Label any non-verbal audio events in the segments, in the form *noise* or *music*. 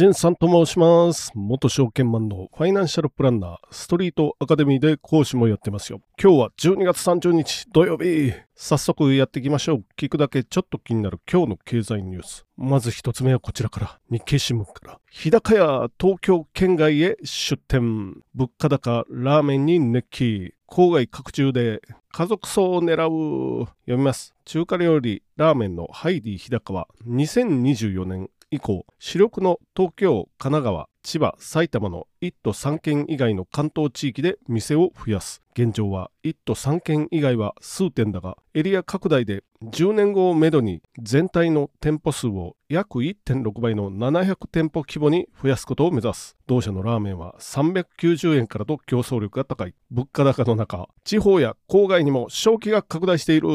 ジンさんと申します。元証券マンのファイナンシャルプランナー、ストリートアカデミーで講師もやってますよ。今日は12月30日土曜日。早速やっていきましょう。聞くだけちょっと気になる今日の経済ニュース。まず一つ目はこちらから。日経新聞から。日高屋東京県外へ出店。物価高、ラーメンに熱気。郊外各中で家族層を狙う。読みます。中華料理ラーメンのハイディ日高は2024年以降、主力の東京、神奈川、千葉、埼玉の1都3県以外の関東地域で店を増やす。現状は1都3県以外は数店だが、エリア拡大で10年後をめどに全体の店舗数を約1.6倍の700店舗規模に増やすことを目指す。同社のラーメンは390円からと競争力が高い。物価高の中、地方や郊外にも消費が拡大している。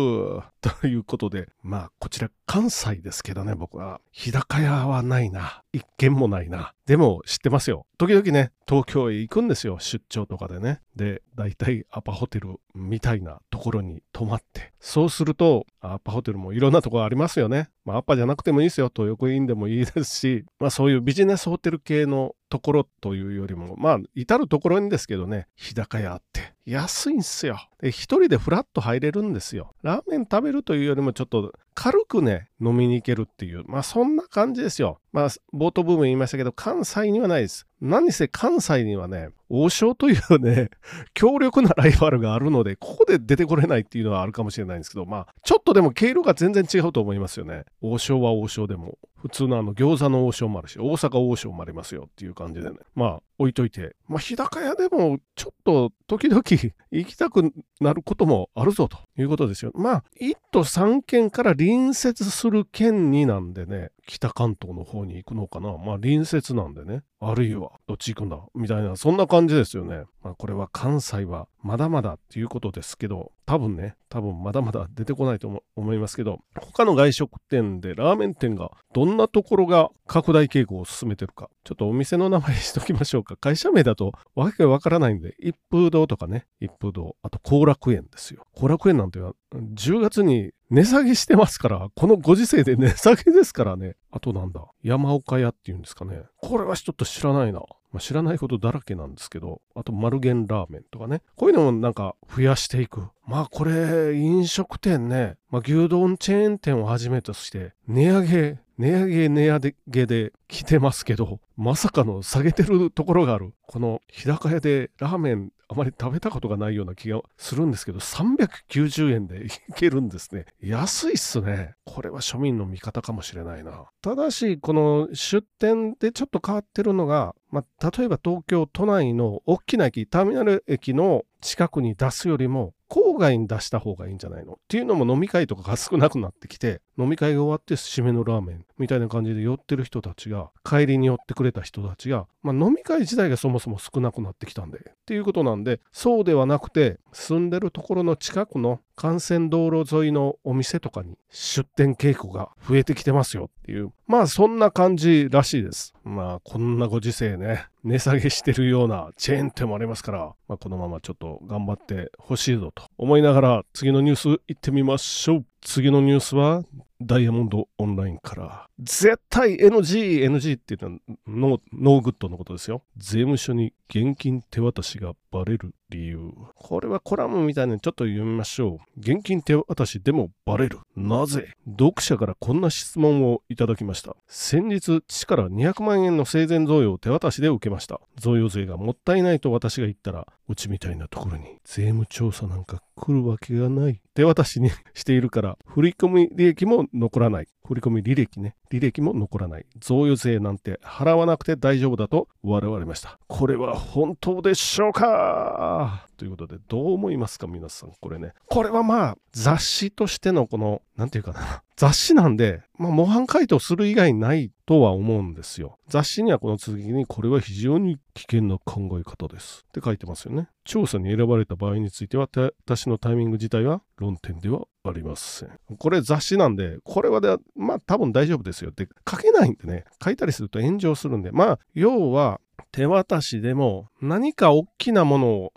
ということで、まあ、こちら関西ですけどね、僕は。日高屋はないな。一軒もないな。でも知ってますよ。時々ね、東京へ行くんですよ。出張とかでね。で、大体アパホテルみたいなところに泊まって。そうすると、アパホテルもいろんなところありますよね。まあ、アパじゃなくてもいいですよ。東横インでもいいですし、まあそういうビジネスホテル系のところというよりも、まあ、至るところにですけどね、日高屋あって安いんすよ。で、一人でフラッと入れるんですよ。ラーメン食べるというよりもちょっと軽くね、飲みに行けるっていう、まあそんな感じですよ。まあ、冒頭部分言いましたけど、関西にはないです。何せ関西にはね、王将というね、*laughs* 強力なライバルがあるので、ここで出てこれないっていうのはあるかもしれないんですけど、まあ、ちょっとでも経路が全然違うと思いますよね。王将は王将でも、普通のあの餃子の王将もあるし、大阪王将もありますよっていう感じでね。まあ、置いといて。まあ、日高屋でも、ちょっと時々行きたくなることもあるぞということですよ。まあ、1都3県から隣接する県になんでね、北関東の方に行くのかな。まあ、隣接なんでね。あるいは、どっち行くんだ？みたいな、そんな感じ感じですよね。まあ、これは関西はまだまだっていうことですけど、多分ね、多分まだまだ出てこないと思いますけど、他の外食店でラーメン店がどんなところが拡大傾向を進めてるか、ちょっとお店の名前にしときましょうか。会社名だとわけわからないんで、一風堂とかね、一風堂、あと後楽園ですよ。後楽園なんては10月に値下げしてますから、このご時世で値下げですからね。あとなんだ、山岡屋っていうんですかね。これはちょっと知らないな。まあ、知らないことだらけなんですけど、あと丸源ラーメンとかね。こういうのもなんか増やしていく。まあこれ、飲食店ね、まあ、牛丼チェーン店をはじめとして、値上げ、値上げ、値上げで来てますけど、まさかの下げてるところがある。この日高屋でラーメンあまり食べたことがないような気がするんですけど、390円でいけるんですね。安いっすね。これは庶民の味方かもしれないな。ただし、この出店でちょっと変わってるのが、まあ、例えば東京都内の大きな駅、ターミナル駅の近くに出すよりも、郊外に出した方がいいんじゃないの？っていうのも飲み会とかが少なくなってきて、飲み会が終わって締めのラーメンみたいな感じで寄ってる人たちが、帰りに寄ってくれた人たちが、まあ、飲み会自体がそもそも少なくなってきたんで、っていうことなんで、そうではなくて、住んでるところの近くの幹線道路沿いのお店とかに出店傾向が増えてきてますよっていう、まあそんな感じらしいです。まあこんなご時世ね、値下げしてるようなチェーン店もありますから、まあこのままちょっと頑張ってほしいぞと思いながら次のニュース行ってみましょう。次のニュースはダイヤモンドオンラインから絶対 NG、NG っていうのは no no good のことですよ。税務署に現金手渡しがバレる理由。これはコラムみたいにちょっと読みましょう。現金手渡しでもバレる。なぜ？読者からこんな質問をいただきました。先日、父から200万円の生前贈与を手渡しで受けました。贈与税がもったいないと私が言ったら、うちみたいなところに税務調査なんか来るわけがない。手渡しにしているから、振込利益も残らない。振込履歴ね。履歴も残らない。贈与税なんて払わなくて大丈夫だと笑われました。これは本当でしょうか？ということで、どう思いますか皆さん。これね。これはまあ、雑誌としてのこの、なんていうかな。雑誌なんで、まあ、模範回答する以外ないとは思うんですよ。雑誌にはこの続きに、これは非常に危険な考え方です。って書いてますよね。調査に選ばれた場合については、私のタイミング自体は論点ではありません。これ雑誌なんで、これはで、まあ多分大丈夫ですよって書けないんでね、書いたりすると炎上するんで、まあ、要は手渡しでも何か大きなものを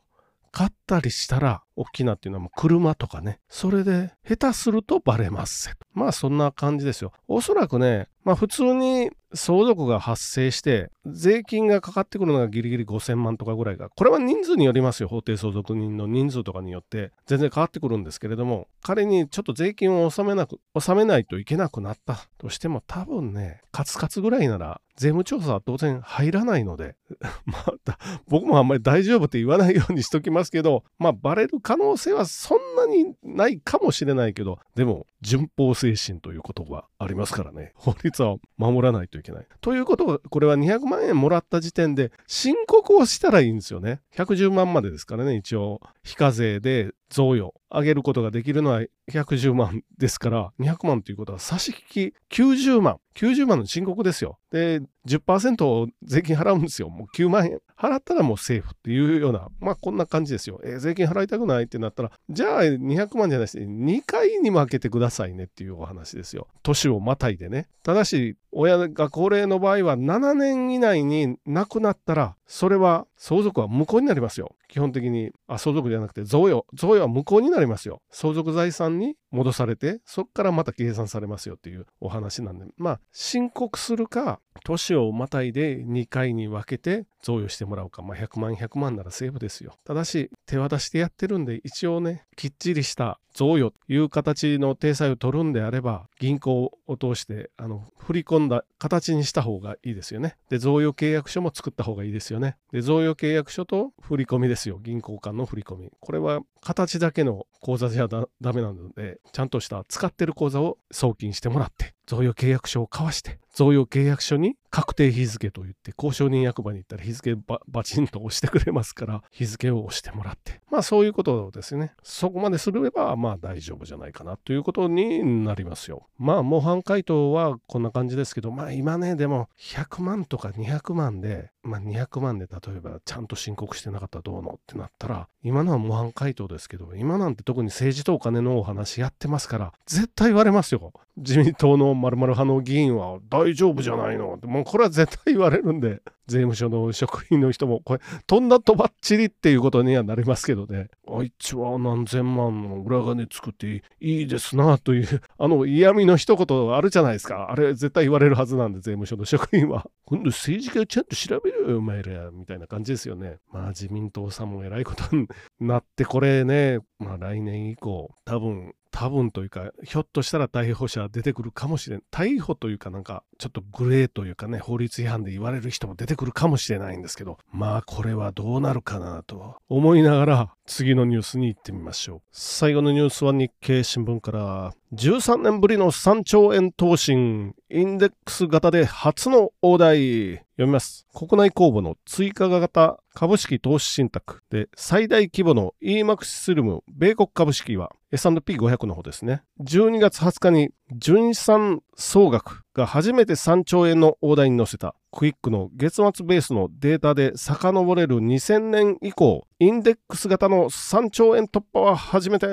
買ったりしたら、大きなっていうのはもう車とかね。それで下手するとバレますまあそんな感じですよ。おそらくね、まあ普通に相続が発生して税金がかかってくるのがギリギリ5000万とかぐらいがこれは人数によりますよ。法定相続人の人数とかによって。全然変わってくるんですけれども。仮にちょっと税金を納めなく納めないといけなくなったとしても多分ねカツカツぐらいなら税務調査は当然入らないので。*laughs* まあ僕もあんまり大丈夫って言わないようにしときますけど。まあバレる可能性はそんなにないかもしれないけどでも順法精神ということがありますからね *laughs* 法律は守らないといけない。ということは、これは200万円もらった時点で申告をしたらいいんですよね。110万までですからね、一応、非課税で贈与、上げることができるのは110万ですから、200万ということは差し引き90万。90万の申告ですよ。で、10%税金払うんですよ。もう9万円。払ったらもうセーフっていうような、まあこんな感じですよ。えー、税金払いたくないってなったら、じゃあ200万じゃないし、2回に分けてくださいねっていうお話ですよ。年をまたいでね。ただし、親が高齢の場合は7年以内に亡くなったら、それは相続は無効になりますよ。基本的に、あ、相続じゃなくて贈与。贈与は無効になりますよ。相続財産に戻されて、そこからまた計算されますよっていうお話なんで、まあ、申告するか、年をまたいで2回に分けて贈与してもらうか、まあ、100万100万ならセーフですよ。ただし手渡しでやってるんで一応ねきっちりした贈与という形の体裁を取るんであれば銀行を通してあの振り込んだ形にした方がいいですよね。で贈与契約書も作った方がいいですよね。で贈与契約書と振り込みですよ銀行間の振り込み。これは形だけの口座じゃダメなのでちゃんとした使ってる口座を送金してもらって贈与契約書を交わして贈与契約書に確定日付といって交渉人役場に行ったら日付ババチンと押してくれますから日付を押してもらって。まあそういうことですね。そこまですればまあ大丈夫じゃないかなということになりますよ。まあ模範解答はこんな感じですけどまあ今ねでも100万とか200万でまあ200万で例えばちゃんと申告してなかったらどうのってなったら今のは模範解答ですけど今なんて特に政治とお金のお話やってますから絶対言われますよ。自民党の〇〇派の議員は大丈夫じゃないの？ってもうこれは絶対言われるんで、税務署の職員の人も、これ、とんだとばっちりっていうことにはなりますけどね、あいつは何千万の裏金作っていいですなという、あの嫌味の一言あるじゃないですか。あれ絶対言われるはずなんで、税務署の職員は。今度政治家ちゃんと調べろよ、お前ら、みたいな感じですよね。まあ自民党さんも偉いことになって、これね、まあ来年以降、多分多分というか、ひょっとしたら逮捕者出てくるかもしれん。逮捕というかなんか、ちょっとグレーというかね、法律違反で言われる人も出てくるかもしれないんですけど、まあこれはどうなるかなと思いながら、次のニュースに行ってみましょう。最後のニュースは日経新聞から、13年ぶりの3兆円投信、インデックス型で初の大台。読みます。国内公募の追加型株式投資信託で最大規模の EMAX スリム米国株式は S&P500 の方ですね。12月20日に純資産総額が初めて3兆円の大台に乗せたクイックの月末ベースのデータで遡れる2000年以降、インデックス型の3兆円突破は初めて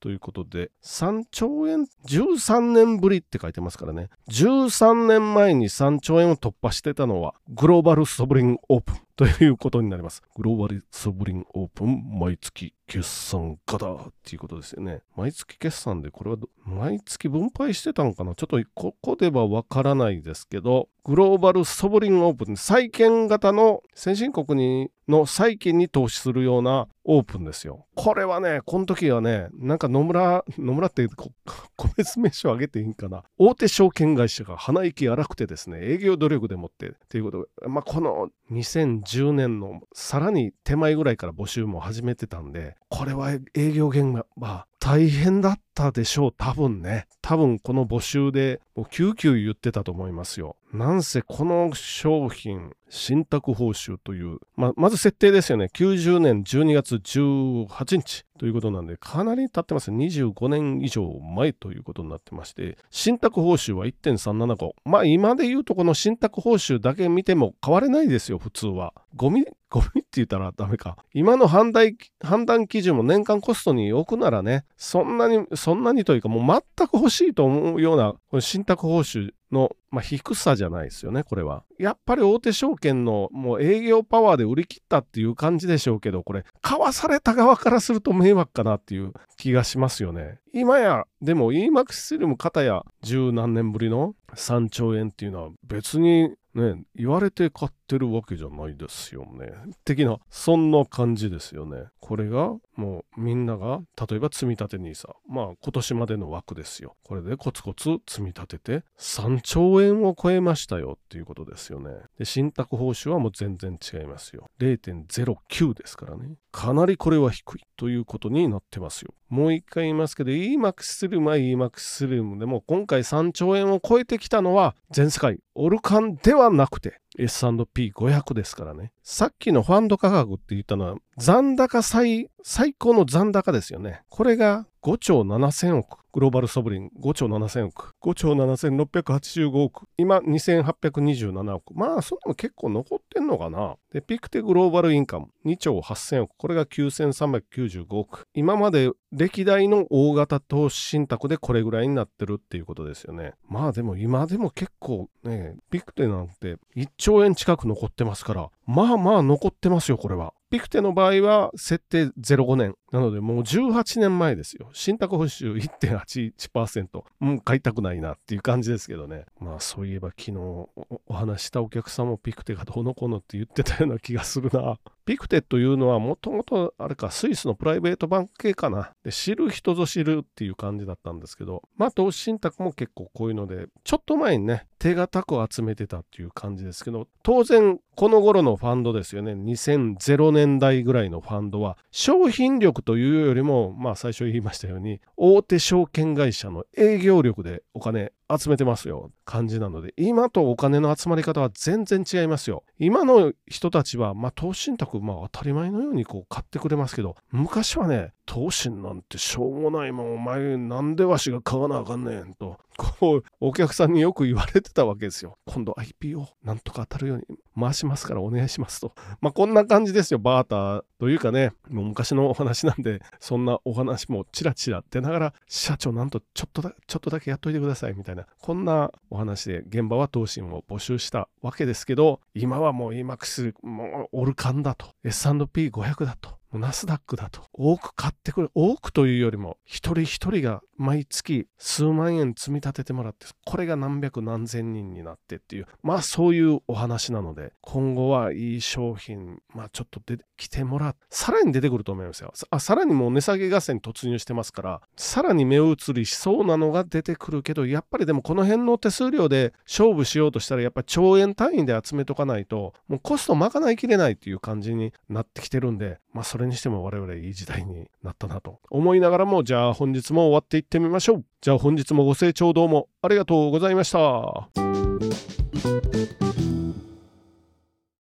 ということで、3兆円、13年ぶりって書いてますからね。13年前に3兆円を突破してたのは、グローバルソブリンオープンということになります。グローバルソブリンオープン、毎月決算型っていうことですよね。毎月決算でこれは毎月分配してたのかな？ちょっとここではわからないですけど、グローバルソブリンオープン、債券型の先進国にの債券に投資するようなオープンですよ。これはね、この時はね、なんか野村、*laughs* 野村って *laughs* 個別名称上げていいんかな。大手証券会社が鼻息荒くてですね、営業努力でもってっていうことで、まあ、この2010年のさらに手前ぐらいから募集も始めてたんで、これは営業現場、まあ、大変だったでしょう、多分ね。多分この募集で、もう救急言ってたと思いますよ。なんせこの商品、信託報酬という、ままず設定ですよね。90年12月18日。ということなんで、かなり経ってます。25年以上前ということになってまして、信託報酬は1.375。まあ今で言うとこの信託報酬だけ見ても変われないですよ、普通は。ゴミ、*laughs* ゴミって言ったらダメか。今の判断判断基準も年間コストに置くならね、そんなに、そんなにというかもう全く欲しいと思うようなこの信託報酬の、まあ、低さじゃないですよね、これは。やっぱり大手証券のもう営業パワーで売り切ったっていう感じでしょうけど、これ、買わされた側からすると迷惑かなっていう気がしますよね。今や、でも EMAX スリム片や十何年ぶりの3兆円っていうのは別にね、言われて買ってるわけじゃないですよね。的な、そんな感じですよね。これが、もうみんなが、例えば積立 NISA、まあ今年までの枠ですよ。これでコツコツ積み立てて、3兆円を超えましたよっていうことですよね。で、信託報酬はもう全然違いますよ。0.09ですからね。かなりこれは低いということになってますよ。もう一回言いますけど、EMAX スリムは EMAX スリムでも今回3兆円を超えてきたのは全世界オルカンではなくて S&P500 ですからね。さっきのファンド価格って言ったのは残高最、最高の残高ですよね。これが5兆7000億。グローバルソブリン5兆7000億。5兆7685億。今2827億。まあ、そんなも結構残ってんのかな。で、ピクテグローバルインカム2兆8000億。これが9395億。今まで歴代の大型投資信託でこれぐらいになってるっていうことですよね。まあでも今でも結構ね、ピクテなんて1兆円近く残ってますから、まあまあ残ってますよ、これは。ピクテの場合は設定05年。なのでもう18年前ですよ。信託報酬1.81%。うん、買いたくないなっていう感じですけどね。まあそういえば昨日お話したお客さんもピクテがどうのこうのって言ってたような気がするな。ピクテというのはもともとあれかスイスのプライベートバンク系かな。で知る人ぞ知るっていう感じだったんですけど、まあ投資信託も結構こういうので、ちょっと前にね、手堅く集めてたっていう感じですけど、当然この頃のファンドですよね。2000年代ぐらいのファンドは商品力というよりも、まあ最初言いましたように、大手証券会社の営業力でお金集めてますよ感じなので今とお金の集まり方は全然違いますよ。今の人たちはまあ投資信託まあ当たり前のようにこう買ってくれますけど昔はね投信なんてしょうもないもんお前なんでわしが買わなあかんねんとこうお客さんによく言われてたわけですよ。今度 IPO なんとか当たるように。回しますからお願いしますと。まあこんな感じですよバーターというかね。もう昔のお話なんでそんなお話もチラチラ出ながら社長なんとちょっとだちょっとだけやっといてくださいみたいな、こんなお話で現場は投信を募集したわけですけど、今はもう EMAX、もうオルカンだと、S&P500 だと、ナスダックだと。多く買ってくる。多くというよりも一人一人が毎月数万円積み立ててもらってこれが何百何千人になってっていうまあそういうお話なので今後はいい商品まあちょっと出てきてもらうさらに出てくると思いますよ。あさらにもう値下げ合戦突入してますからさらに目移りしそうなのが出てくるけどやっぱりでもこの辺の手数料で勝負しようとしたらやっぱり兆円単位で集めとかないともうコスト賄いきれないっていう感じになってきてるんでまあそれにしても我々いい時代になったなと思いながらも、じゃあ本日も終わっていってみましょう。じゃあ本日もご清聴どうもありがとうございました。